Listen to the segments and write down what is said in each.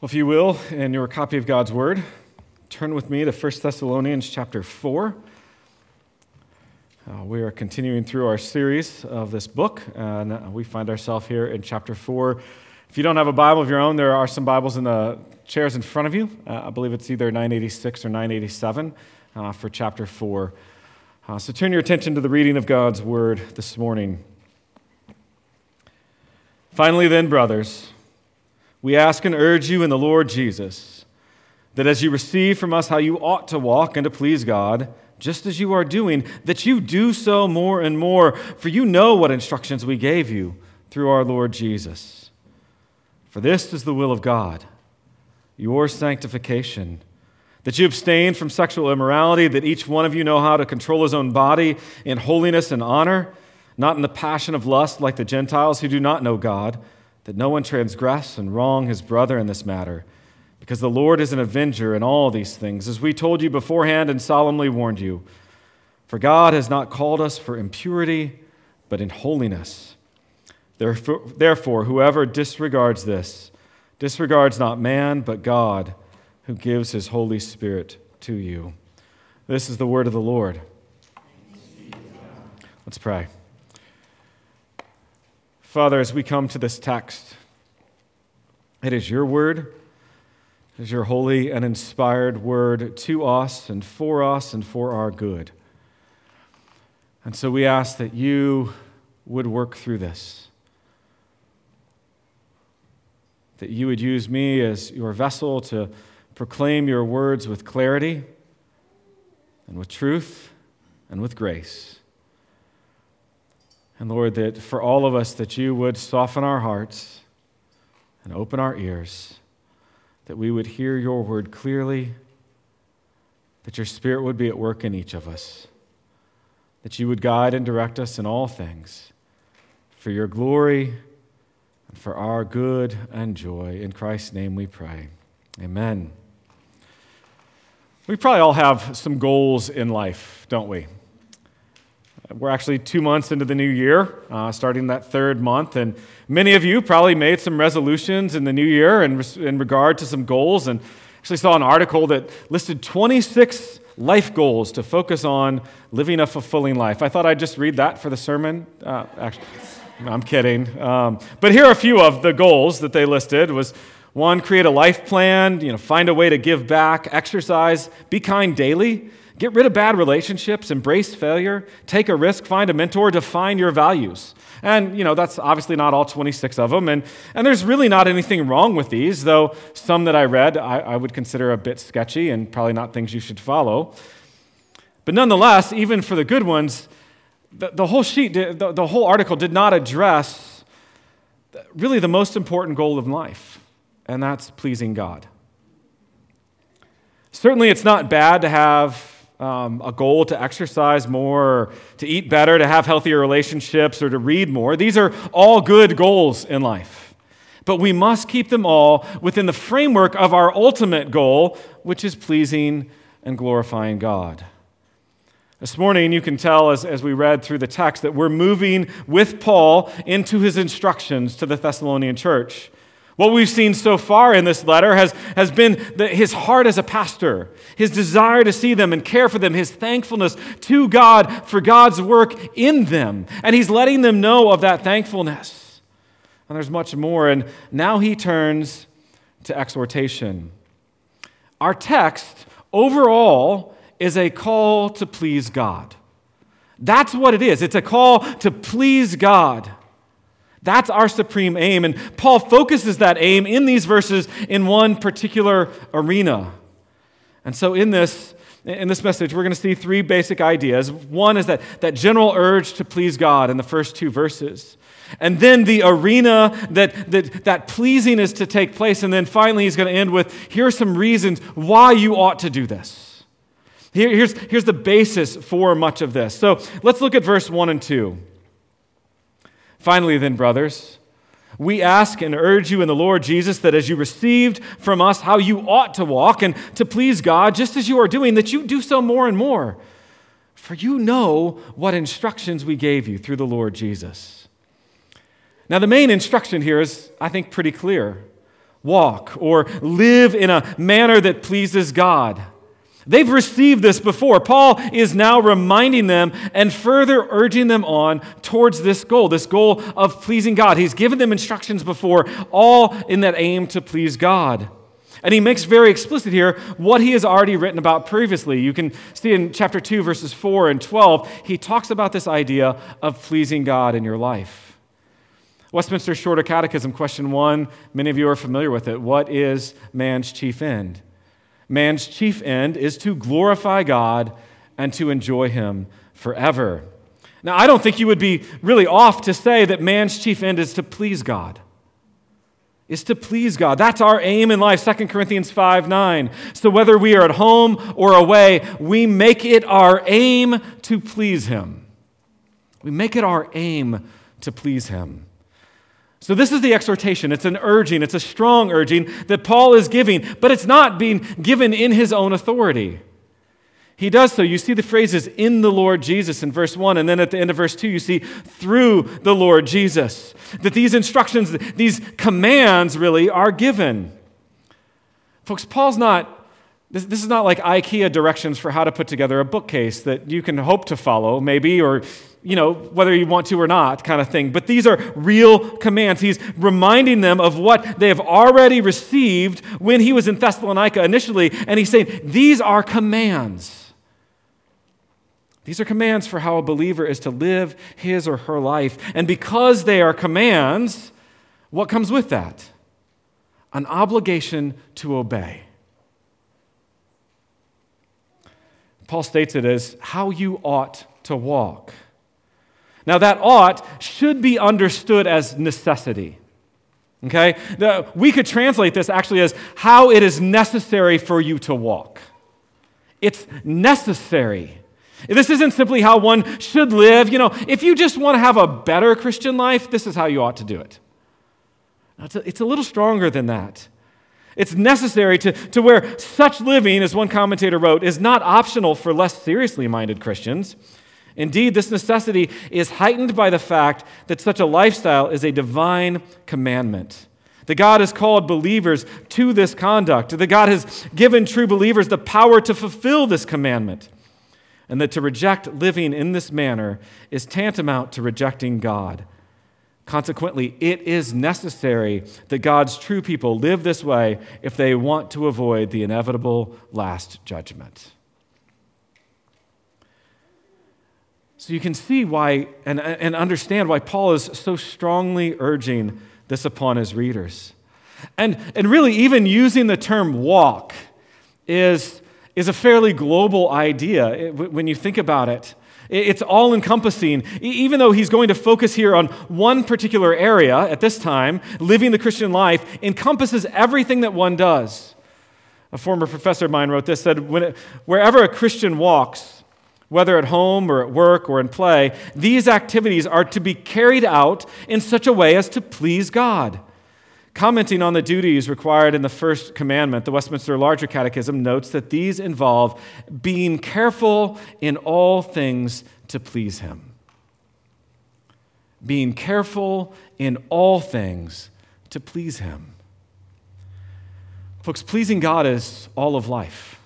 Well, if you will, in your copy of God's Word, turn with me to 1 Thessalonians chapter 4. Uh, we are continuing through our series of this book, and uh, we find ourselves here in chapter 4. If you don't have a Bible of your own, there are some Bibles in the chairs in front of you. Uh, I believe it's either 986 or 987 uh, for chapter 4. Uh, so turn your attention to the reading of God's Word this morning. Finally, then, brothers, we ask and urge you in the Lord Jesus that as you receive from us how you ought to walk and to please God, just as you are doing, that you do so more and more, for you know what instructions we gave you through our Lord Jesus. For this is the will of God, your sanctification, that you abstain from sexual immorality, that each one of you know how to control his own body in holiness and honor, not in the passion of lust like the Gentiles who do not know God that no one transgress and wrong his brother in this matter, because the Lord is an avenger in all these things, as we told you beforehand and solemnly warned you. For God has not called us for impurity, but in holiness. Therefore, therefore, whoever disregards this disregards not man, but God, who gives his Holy Spirit to you. This is the word of the Lord. Let's pray. Father, as we come to this text, it is your word, it is your holy and inspired word to us and for us and for our good. And so we ask that you would work through this, that you would use me as your vessel to proclaim your words with clarity and with truth and with grace. And Lord, that for all of us, that you would soften our hearts and open our ears, that we would hear your word clearly, that your spirit would be at work in each of us, that you would guide and direct us in all things for your glory and for our good and joy. In Christ's name we pray. Amen. We probably all have some goals in life, don't we? We're actually two months into the new year, uh, starting that third month, and many of you probably made some resolutions in the new year in, in regard to some goals. And actually saw an article that listed 26 life goals to focus on living a fulfilling life. I thought I'd just read that for the sermon. Uh, actually, I'm kidding. Um, but here are a few of the goals that they listed. Was one, create a life plan. You know, find a way to give back, exercise, be kind daily Get rid of bad relationships, embrace failure, take a risk, find a mentor, define your values. And, you know, that's obviously not all 26 of them. And, and there's really not anything wrong with these, though some that I read I, I would consider a bit sketchy and probably not things you should follow. But nonetheless, even for the good ones, the, the whole sheet, the, the whole article did not address really the most important goal of life, and that's pleasing God. Certainly, it's not bad to have um, a goal to exercise more, to eat better, to have healthier relationships, or to read more. These are all good goals in life. But we must keep them all within the framework of our ultimate goal, which is pleasing and glorifying God. This morning, you can tell as, as we read through the text that we're moving with Paul into his instructions to the Thessalonian church. What we've seen so far in this letter has, has been the, his heart as a pastor, his desire to see them and care for them, his thankfulness to God for God's work in them. And he's letting them know of that thankfulness. And there's much more. And now he turns to exhortation. Our text overall is a call to please God. That's what it is. It's a call to please God. That's our supreme aim. And Paul focuses that aim in these verses in one particular arena. And so, in this, in this message, we're going to see three basic ideas. One is that, that general urge to please God in the first two verses. And then the arena that, that, that pleasing is to take place. And then finally, he's going to end with here are some reasons why you ought to do this. Here, here's, here's the basis for much of this. So let's look at verse 1 and 2. Finally, then, brothers, we ask and urge you in the Lord Jesus that as you received from us how you ought to walk and to please God, just as you are doing, that you do so more and more. For you know what instructions we gave you through the Lord Jesus. Now, the main instruction here is, I think, pretty clear. walk, or live in a manner that pleases God. They've received this before. Paul is now reminding them and further urging them on towards this goal, this goal of pleasing God. He's given them instructions before, all in that aim to please God. And he makes very explicit here what he has already written about previously. You can see in chapter 2, verses 4 and 12, he talks about this idea of pleasing God in your life. Westminster Shorter Catechism, question one, many of you are familiar with it. What is man's chief end? Man's chief end is to glorify God and to enjoy him forever. Now, I don't think you would be really off to say that man's chief end is to please God is to please God. That's our aim in life, 2 Corinthians 5 9. So whether we are at home or away, we make it our aim to please Him. We make it our aim to please Him. So, this is the exhortation. It's an urging, it's a strong urging that Paul is giving, but it's not being given in his own authority. He does so. You see the phrases in the Lord Jesus in verse 1, and then at the end of verse 2, you see through the Lord Jesus. That these instructions, these commands really are given. Folks, Paul's not, this, this is not like IKEA directions for how to put together a bookcase that you can hope to follow, maybe, or, you know, whether you want to or not, kind of thing. But these are real commands. He's reminding them of what they have already received when he was in Thessalonica initially, and he's saying, These are commands. These are commands for how a believer is to live his or her life. And because they are commands, what comes with that? An obligation to obey. Paul states it as how you ought to walk. Now, that ought should be understood as necessity. Okay? we could translate this actually as how it is necessary for you to walk. It's necessary this isn't simply how one should live. You know, if you just want to have a better Christian life, this is how you ought to do it. It's a, it's a little stronger than that. It's necessary to, to where such living, as one commentator wrote, is not optional for less seriously minded Christians. Indeed, this necessity is heightened by the fact that such a lifestyle is a divine commandment. That God has called believers to this conduct, that God has given true believers the power to fulfill this commandment and that to reject living in this manner is tantamount to rejecting God. Consequently, it is necessary that God's true people live this way if they want to avoid the inevitable last judgment. So you can see why and, and understand why Paul is so strongly urging this upon his readers. And, and really, even using the term walk is is a fairly global idea when you think about it. It's all encompassing. Even though he's going to focus here on one particular area at this time, living the Christian life encompasses everything that one does. A former professor of mine wrote this said, Wherever a Christian walks, whether at home or at work or in play, these activities are to be carried out in such a way as to please God. Commenting on the duties required in the first commandment, the Westminster Larger Catechism notes that these involve being careful in all things to please Him. Being careful in all things to please Him. Folks, pleasing God is all of life.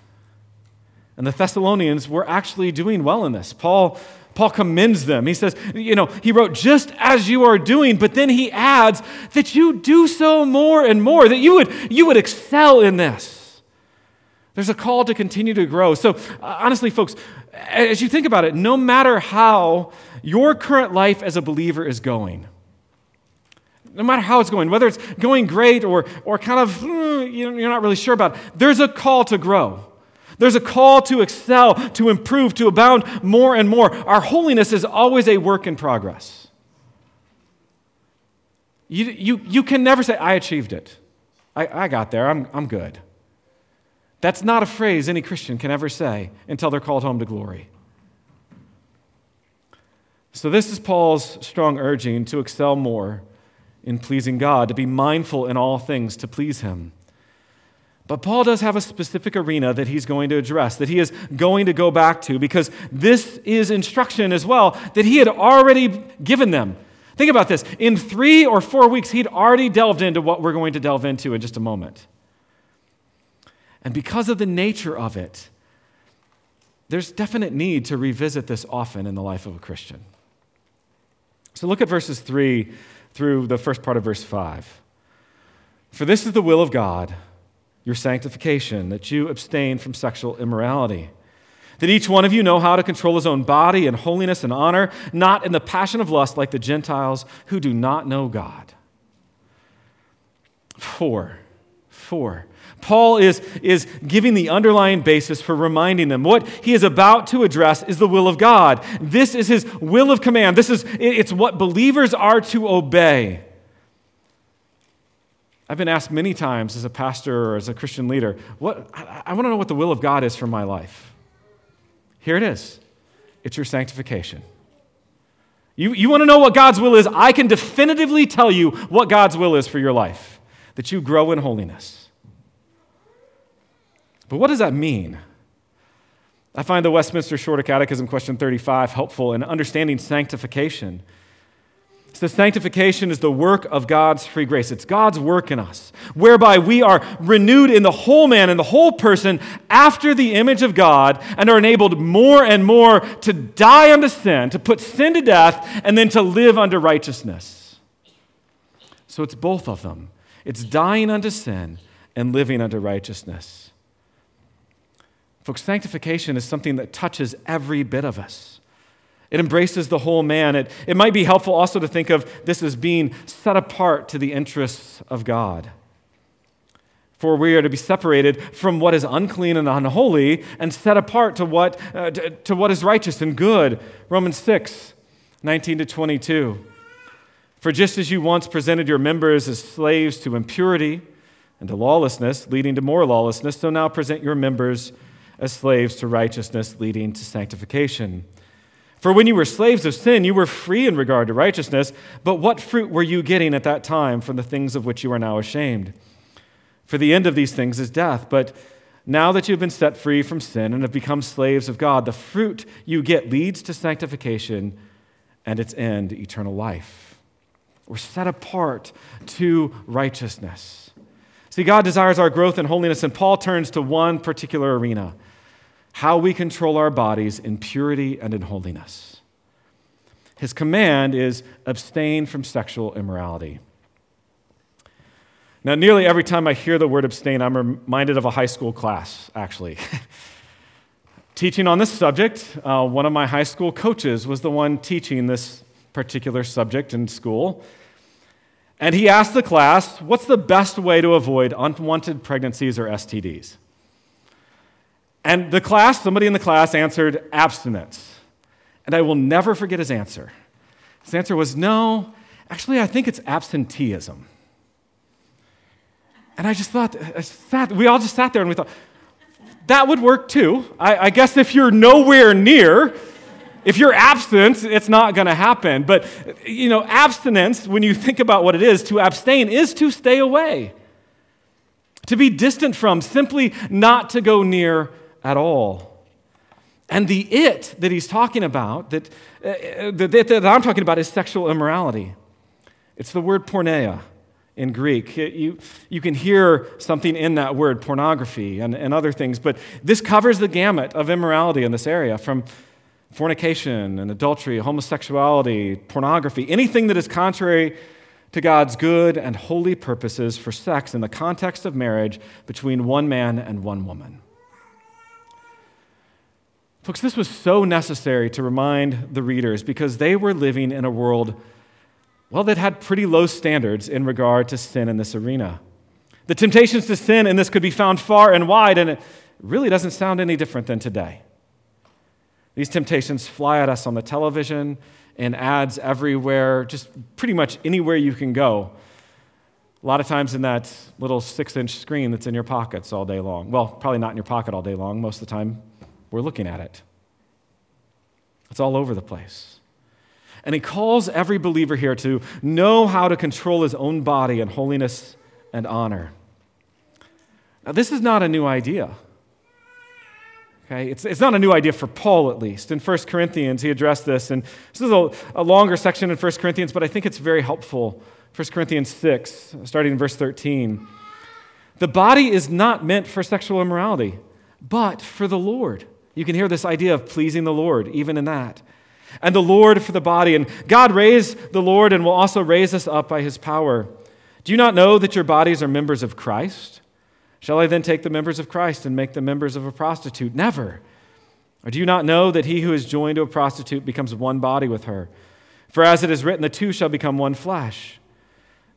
And the Thessalonians were actually doing well in this. Paul Paul commends them. He says, you know, he wrote, just as you are doing, but then he adds that you do so more and more, that you would, you would excel in this. There's a call to continue to grow. So, uh, honestly, folks, as you think about it, no matter how your current life as a believer is going, no matter how it's going, whether it's going great or, or kind of, mm, you're not really sure about, it, there's a call to grow. There's a call to excel, to improve, to abound more and more. Our holiness is always a work in progress. You, you, you can never say, I achieved it. I, I got there. I'm, I'm good. That's not a phrase any Christian can ever say until they're called home to glory. So, this is Paul's strong urging to excel more in pleasing God, to be mindful in all things to please Him. But Paul does have a specific arena that he's going to address, that he is going to go back to, because this is instruction as well that he had already given them. Think about this. In three or four weeks, he'd already delved into what we're going to delve into in just a moment. And because of the nature of it, there's definite need to revisit this often in the life of a Christian. So look at verses 3 through the first part of verse 5. For this is the will of God, your sanctification, that you abstain from sexual immorality that each one of you know how to control his own body in holiness and honor, not in the passion of lust like the Gentiles who do not know God. Four. Four. Paul is, is giving the underlying basis for reminding them what he is about to address is the will of God. This is his will of command. This is it's what believers are to obey. I've been asked many times as a pastor or as a Christian leader, what I, I want to know what the will of God is for my life. Here it is it's your sanctification. You, you want to know what God's will is? I can definitively tell you what God's will is for your life that you grow in holiness. But what does that mean? I find the Westminster Shorter Catechism, question 35, helpful in understanding sanctification. So, sanctification is the work of God's free grace. It's God's work in us, whereby we are renewed in the whole man and the whole person after the image of God and are enabled more and more to die unto sin, to put sin to death, and then to live unto righteousness. So, it's both of them it's dying unto sin and living unto righteousness. Folks, sanctification is something that touches every bit of us. It embraces the whole man. It, it might be helpful also to think of this as being set apart to the interests of God. For we are to be separated from what is unclean and unholy and set apart to what, uh, to, to what is righteous and good. Romans 6, 19 to 22. For just as you once presented your members as slaves to impurity and to lawlessness, leading to more lawlessness, so now present your members as slaves to righteousness, leading to sanctification. For when you were slaves of sin, you were free in regard to righteousness, but what fruit were you getting at that time from the things of which you are now ashamed? For the end of these things is death, but now that you have been set free from sin and have become slaves of God, the fruit you get leads to sanctification and its end, eternal life. We're set apart to righteousness. See, God desires our growth in holiness, and Paul turns to one particular arena how we control our bodies in purity and in holiness. His command is abstain from sexual immorality. Now, nearly every time I hear the word abstain, I'm reminded of a high school class, actually. teaching on this subject, uh, one of my high school coaches was the one teaching this particular subject in school. And he asked the class, What's the best way to avoid unwanted pregnancies or STDs? And the class, somebody in the class answered abstinence. And I will never forget his answer. His answer was no, actually, I think it's absenteeism. And I just thought, I sat, we all just sat there and we thought, that would work too. I, I guess if you're nowhere near, if you're absent, it's not going to happen. But, you know, abstinence, when you think about what it is, to abstain is to stay away, to be distant from, simply not to go near at all. And the it that he's talking about, that, uh, that, that I'm talking about, is sexual immorality. It's the word porneia in Greek. You, you can hear something in that word, pornography and, and other things, but this covers the gamut of immorality in this area from fornication and adultery, homosexuality, pornography, anything that is contrary to God's good and holy purposes for sex in the context of marriage between one man and one woman. Folks, this was so necessary to remind the readers because they were living in a world, well, that had pretty low standards in regard to sin in this arena. The temptations to sin in this could be found far and wide, and it really doesn't sound any different than today. These temptations fly at us on the television, in ads everywhere, just pretty much anywhere you can go. A lot of times in that little six inch screen that's in your pockets all day long. Well, probably not in your pocket all day long. Most of the time, we're looking at it. It's all over the place. And he calls every believer here to know how to control his own body in holiness and honor. Now, this is not a new idea. Okay? It's, it's not a new idea for Paul, at least. In 1 Corinthians, he addressed this. And this is a, a longer section in 1 Corinthians, but I think it's very helpful. 1 Corinthians 6, starting in verse 13. The body is not meant for sexual immorality, but for the Lord. You can hear this idea of pleasing the Lord, even in that. And the Lord for the body. And God raised the Lord and will also raise us up by his power. Do you not know that your bodies are members of Christ? Shall I then take the members of Christ and make them members of a prostitute? Never. Or do you not know that he who is joined to a prostitute becomes one body with her? For as it is written, the two shall become one flesh.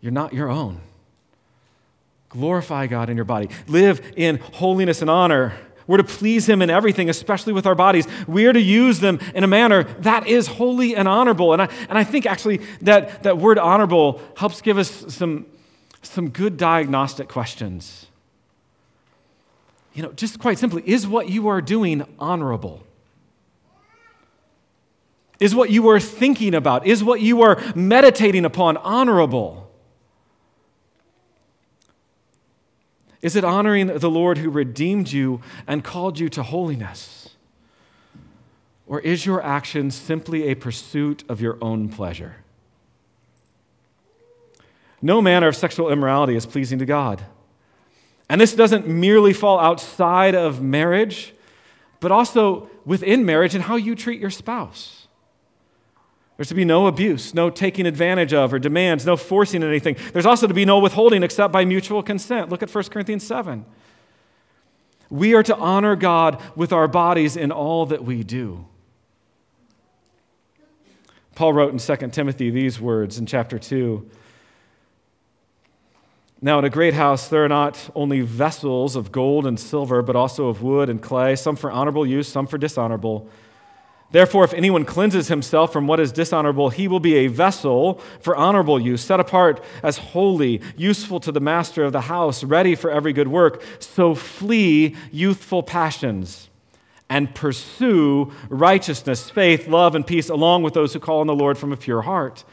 You're not your own. Glorify God in your body. Live in holiness and honor we're to please Him in everything, especially with our bodies. We are to use them in a manner that is holy and honorable. And I, and I think actually that, that word honorable helps give us some, some good diagnostic questions. You know, just quite simply, is what you are doing honorable? Is what you are thinking about? Is what you are meditating upon honorable? Is it honoring the Lord who redeemed you and called you to holiness? Or is your action simply a pursuit of your own pleasure? No manner of sexual immorality is pleasing to God. And this doesn't merely fall outside of marriage, but also within marriage and how you treat your spouse. There's to be no abuse, no taking advantage of or demands, no forcing anything. There's also to be no withholding except by mutual consent. Look at 1 Corinthians 7. We are to honor God with our bodies in all that we do. Paul wrote in 2 Timothy these words in chapter 2. Now, in a great house, there are not only vessels of gold and silver, but also of wood and clay, some for honorable use, some for dishonorable. Therefore, if anyone cleanses himself from what is dishonorable, he will be a vessel for honorable use, set apart as holy, useful to the master of the house, ready for every good work. So flee youthful passions and pursue righteousness, faith, love, and peace, along with those who call on the Lord from a pure heart.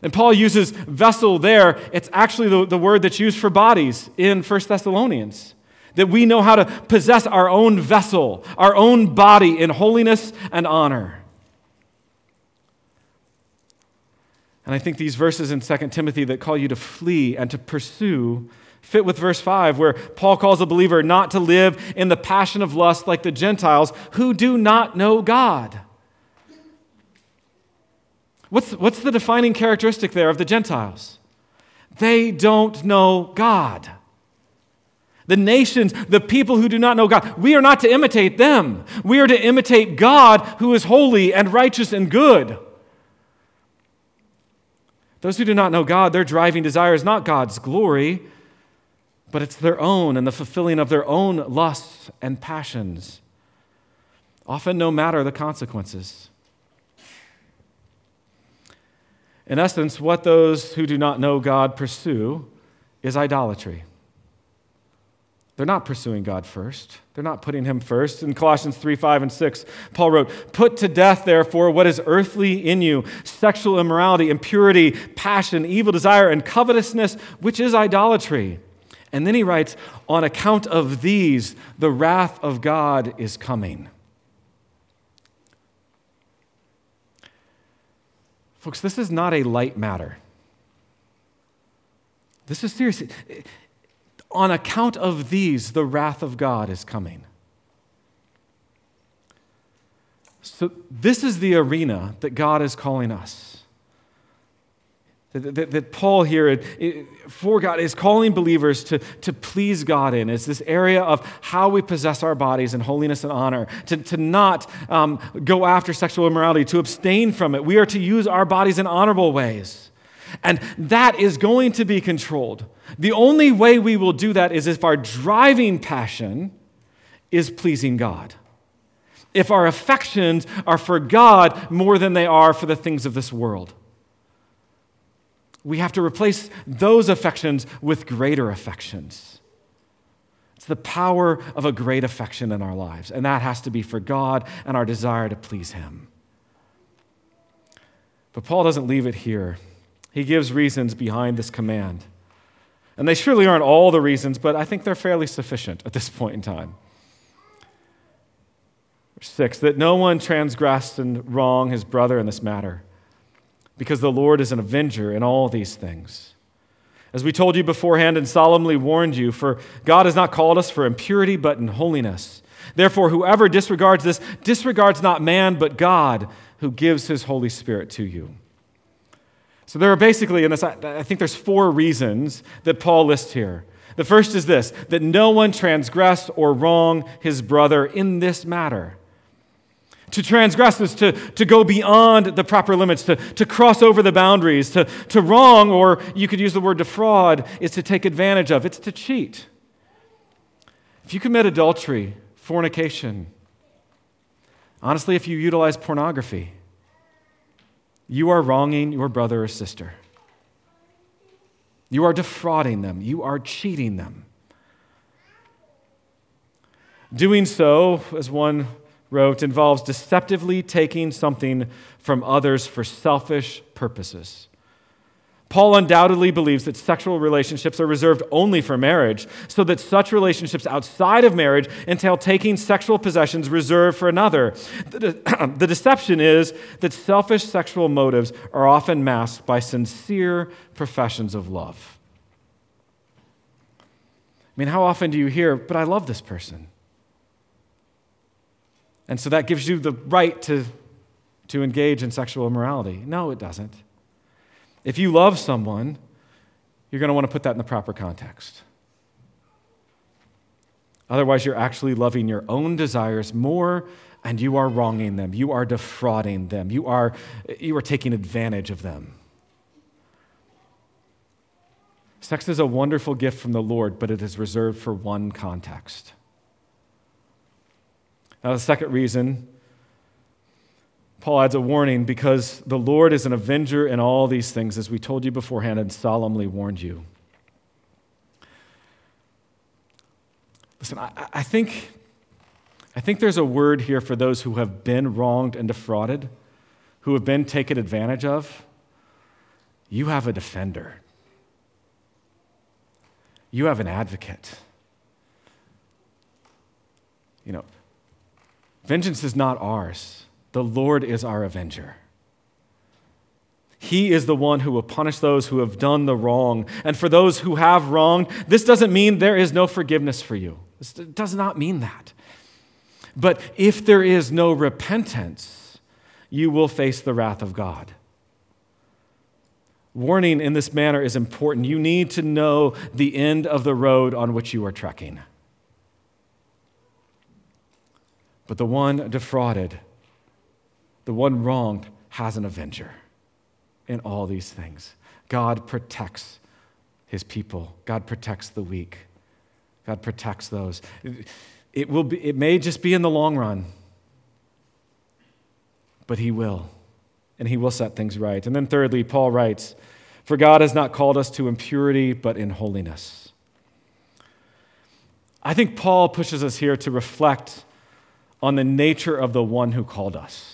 And Paul uses vessel there. It's actually the, the word that's used for bodies in 1 Thessalonians that we know how to possess our own vessel, our own body in holiness and honor. And I think these verses in 2 Timothy that call you to flee and to pursue fit with verse 5, where Paul calls a believer not to live in the passion of lust like the Gentiles who do not know God. What's, what's the defining characteristic there of the Gentiles? They don't know God. The nations, the people who do not know God, we are not to imitate them. We are to imitate God who is holy and righteous and good. Those who do not know God, their driving desire is not God's glory, but it's their own and the fulfilling of their own lusts and passions, often no matter the consequences. In essence, what those who do not know God pursue is idolatry. They're not pursuing God first. They're not putting Him first. In Colossians 3 5 and 6, Paul wrote, Put to death, therefore, what is earthly in you sexual immorality, impurity, passion, evil desire, and covetousness, which is idolatry. And then he writes, On account of these, the wrath of God is coming. Folks, this is not a light matter. This is serious on account of these, the wrath of God is coming. So, this is the arena that God is calling us. That, that, that Paul here, it, for God, is calling believers to, to please God in, is this area of how we possess our bodies in holiness and honor, to, to not um, go after sexual immorality, to abstain from it. We are to use our bodies in honorable ways. And that is going to be controlled. The only way we will do that is if our driving passion is pleasing God. If our affections are for God more than they are for the things of this world, we have to replace those affections with greater affections. It's the power of a great affection in our lives, and that has to be for God and our desire to please Him. But Paul doesn't leave it here. He gives reasons behind this command. And they surely aren't all the reasons, but I think they're fairly sufficient at this point in time. Verse 6 that no one transgress and wrong his brother in this matter, because the Lord is an avenger in all these things. As we told you beforehand and solemnly warned you, for God has not called us for impurity, but in holiness. Therefore, whoever disregards this disregards not man, but God, who gives his Holy Spirit to you. So there are basically, this, I think there's four reasons that Paul lists here. The first is this that no one transgress or wrong his brother in this matter. To transgress is to, to go beyond the proper limits, to, to cross over the boundaries. To, to wrong, or you could use the word defraud, is to take advantage of, it's to cheat. If you commit adultery, fornication, honestly, if you utilize pornography, you are wronging your brother or sister. You are defrauding them. You are cheating them. Doing so, as one wrote, involves deceptively taking something from others for selfish purposes. Paul undoubtedly believes that sexual relationships are reserved only for marriage, so that such relationships outside of marriage entail taking sexual possessions reserved for another. The, de- the deception is that selfish sexual motives are often masked by sincere professions of love. I mean, how often do you hear, but I love this person? And so that gives you the right to, to engage in sexual immorality. No, it doesn't. If you love someone, you're going to want to put that in the proper context. Otherwise, you're actually loving your own desires more and you are wronging them. You are defrauding them. You are, you are taking advantage of them. Sex is a wonderful gift from the Lord, but it is reserved for one context. Now, the second reason Paul adds a warning because the Lord is an avenger in all these things, as we told you beforehand and solemnly warned you. Listen, I, I, think, I think there's a word here for those who have been wronged and defrauded, who have been taken advantage of. You have a defender, you have an advocate. You know, vengeance is not ours. The Lord is our avenger. He is the one who will punish those who have done the wrong. And for those who have wronged, this doesn't mean there is no forgiveness for you. This does not mean that. But if there is no repentance, you will face the wrath of God. Warning in this manner is important. You need to know the end of the road on which you are trekking. But the one defrauded the one wronged has an avenger in all these things. God protects his people, God protects the weak, God protects those. It, will be, it may just be in the long run, but he will. And he will set things right. And then, thirdly, Paul writes, For God has not called us to impurity, but in holiness. I think Paul pushes us here to reflect on the nature of the one who called us.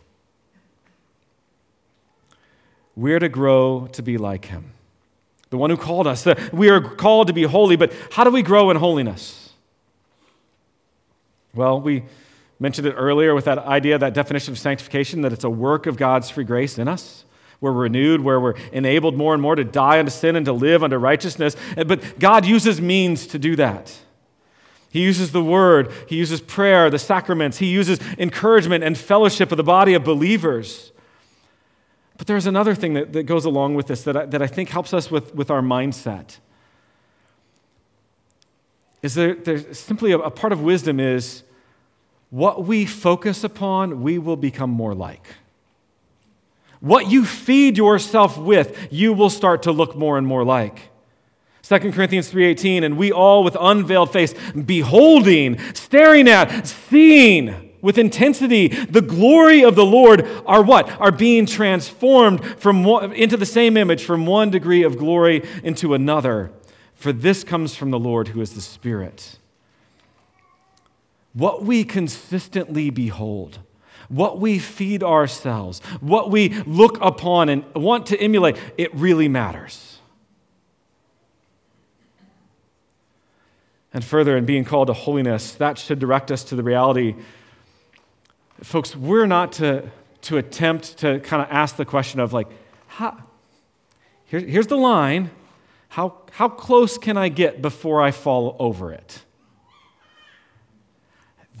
We're to grow to be like him. The one who called us. We are called to be holy, but how do we grow in holiness? Well, we mentioned it earlier with that idea, that definition of sanctification, that it's a work of God's free grace in us. We're renewed, where we're enabled more and more to die unto sin and to live unto righteousness. But God uses means to do that. He uses the word, he uses prayer, the sacraments, he uses encouragement and fellowship of the body of believers. But there's another thing that, that goes along with this that I, that I think helps us with, with our mindset. Is there, there's simply a, a part of wisdom is what we focus upon, we will become more like. What you feed yourself with, you will start to look more and more like. 2 Corinthians 3:18 and we all with unveiled face beholding staring at seeing with intensity the glory of the Lord are what? Are being transformed from one, into the same image from one degree of glory into another. For this comes from the Lord who is the Spirit. What we consistently behold what we feed ourselves what we look upon and want to emulate it really matters. And further in being called to holiness, that should direct us to the reality. Folks, we're not to, to attempt to kind of ask the question of, like, how, here, here's the line. How, how close can I get before I fall over it?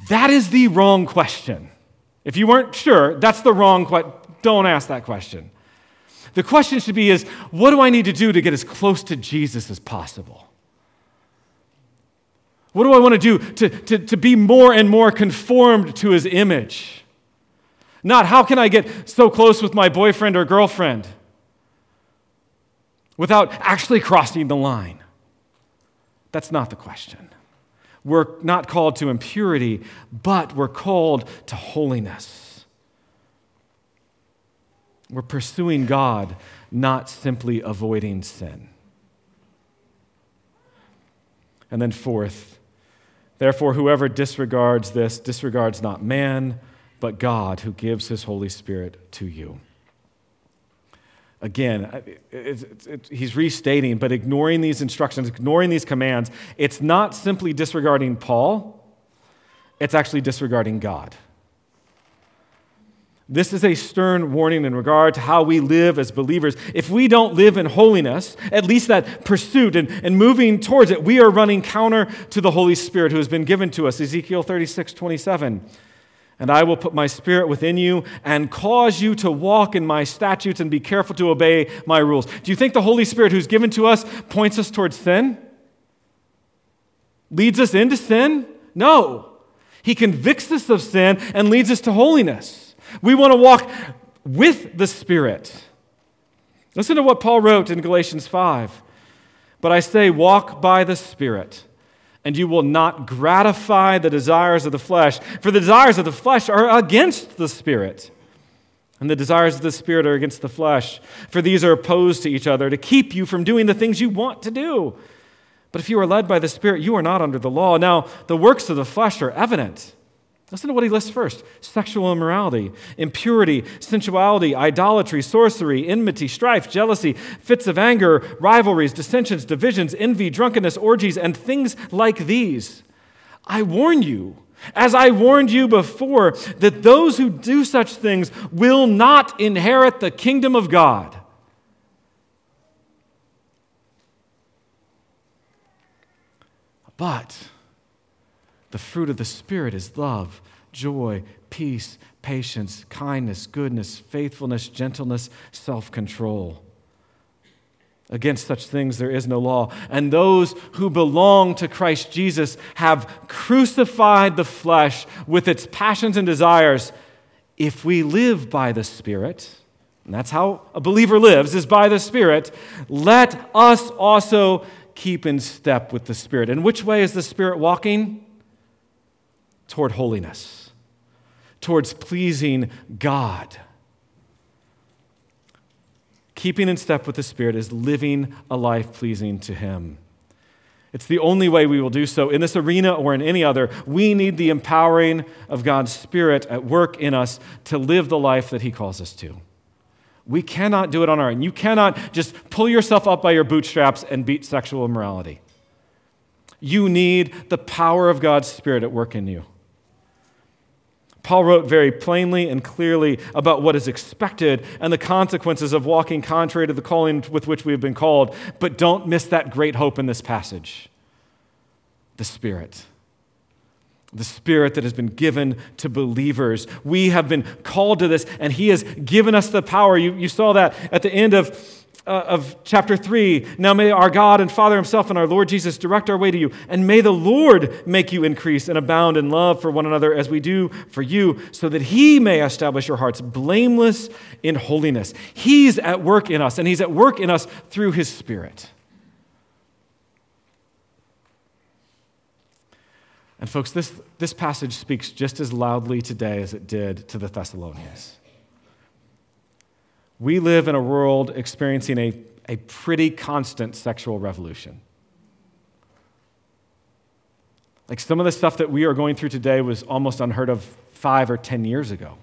That is the wrong question. If you weren't sure, that's the wrong question. Don't ask that question. The question should be is, what do I need to do to get as close to Jesus as possible? What do I want to do to, to, to be more and more conformed to his image? Not how can I get so close with my boyfriend or girlfriend without actually crossing the line? That's not the question. We're not called to impurity, but we're called to holiness. We're pursuing God, not simply avoiding sin. And then, fourth, Therefore, whoever disregards this disregards not man, but God who gives his Holy Spirit to you. Again, he's restating, but ignoring these instructions, ignoring these commands, it's not simply disregarding Paul, it's actually disregarding God. This is a stern warning in regard to how we live as believers. If we don't live in holiness, at least that pursuit and, and moving towards it, we are running counter to the Holy Spirit who has been given to us. Ezekiel 36, 27. And I will put my spirit within you and cause you to walk in my statutes and be careful to obey my rules. Do you think the Holy Spirit who's given to us points us towards sin? Leads us into sin? No. He convicts us of sin and leads us to holiness. We want to walk with the Spirit. Listen to what Paul wrote in Galatians 5. But I say, walk by the Spirit, and you will not gratify the desires of the flesh, for the desires of the flesh are against the Spirit. And the desires of the Spirit are against the flesh, for these are opposed to each other to keep you from doing the things you want to do. But if you are led by the Spirit, you are not under the law. Now, the works of the flesh are evident Listen to what he lists first sexual immorality, impurity, sensuality, idolatry, sorcery, enmity, strife, jealousy, fits of anger, rivalries, dissensions, divisions, envy, drunkenness, orgies, and things like these. I warn you, as I warned you before, that those who do such things will not inherit the kingdom of God. But the fruit of the Spirit is love, joy, peace, patience, kindness, goodness, faithfulness, gentleness, self control. Against such things there is no law. And those who belong to Christ Jesus have crucified the flesh with its passions and desires. If we live by the Spirit, and that's how a believer lives, is by the Spirit, let us also keep in step with the Spirit. And which way is the Spirit walking? Toward holiness, towards pleasing God. Keeping in step with the Spirit is living a life pleasing to Him. It's the only way we will do so in this arena or in any other. We need the empowering of God's Spirit at work in us to live the life that He calls us to. We cannot do it on our own. You cannot just pull yourself up by your bootstraps and beat sexual immorality. You need the power of God's Spirit at work in you. Paul wrote very plainly and clearly about what is expected and the consequences of walking contrary to the calling with which we have been called. But don't miss that great hope in this passage the Spirit. the Spirit that has been given to believers. We have been called to this, and He has given us the power. You, you saw that at the end of, uh, of chapter 3. Now may our God and Father Himself and our Lord Jesus direct our way to you, and may the Lord make you increase and abound in love for one another as we do for you, so that He may establish your hearts blameless in holiness. He's at work in us, and He's at work in us through His Spirit. And, folks, this, this passage speaks just as loudly today as it did to the Thessalonians. We live in a world experiencing a, a pretty constant sexual revolution. Like some of the stuff that we are going through today was almost unheard of five or 10 years ago.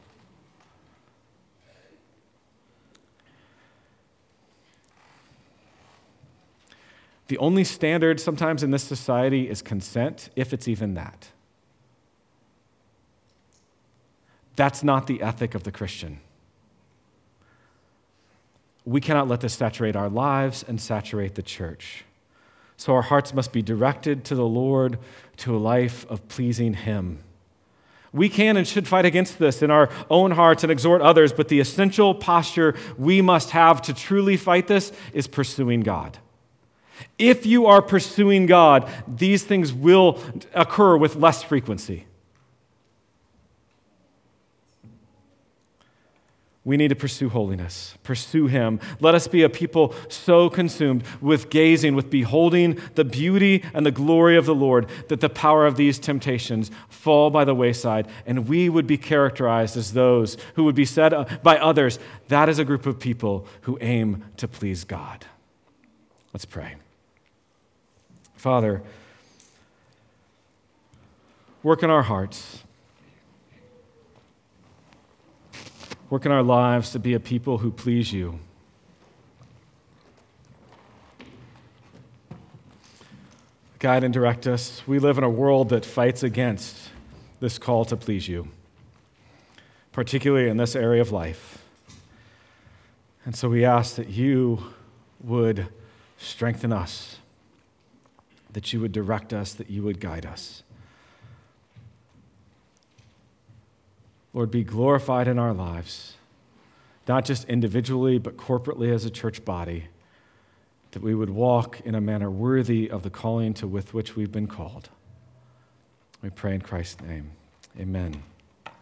The only standard sometimes in this society is consent, if it's even that. That's not the ethic of the Christian. We cannot let this saturate our lives and saturate the church. So our hearts must be directed to the Lord to a life of pleasing Him. We can and should fight against this in our own hearts and exhort others, but the essential posture we must have to truly fight this is pursuing God. If you are pursuing God, these things will occur with less frequency. We need to pursue holiness, pursue Him. Let us be a people so consumed with gazing, with beholding the beauty and the glory of the Lord that the power of these temptations fall by the wayside, and we would be characterized as those who would be said uh, by others, that is a group of people who aim to please God. Let's pray. Father, work in our hearts. Work in our lives to be a people who please you. Guide and direct us. We live in a world that fights against this call to please you, particularly in this area of life. And so we ask that you would strengthen us that you would direct us, that you would guide us. Lord, be glorified in our lives, not just individually, but corporately as a church body, that we would walk in a manner worthy of the calling to with which we've been called. We pray in Christ's name. Amen.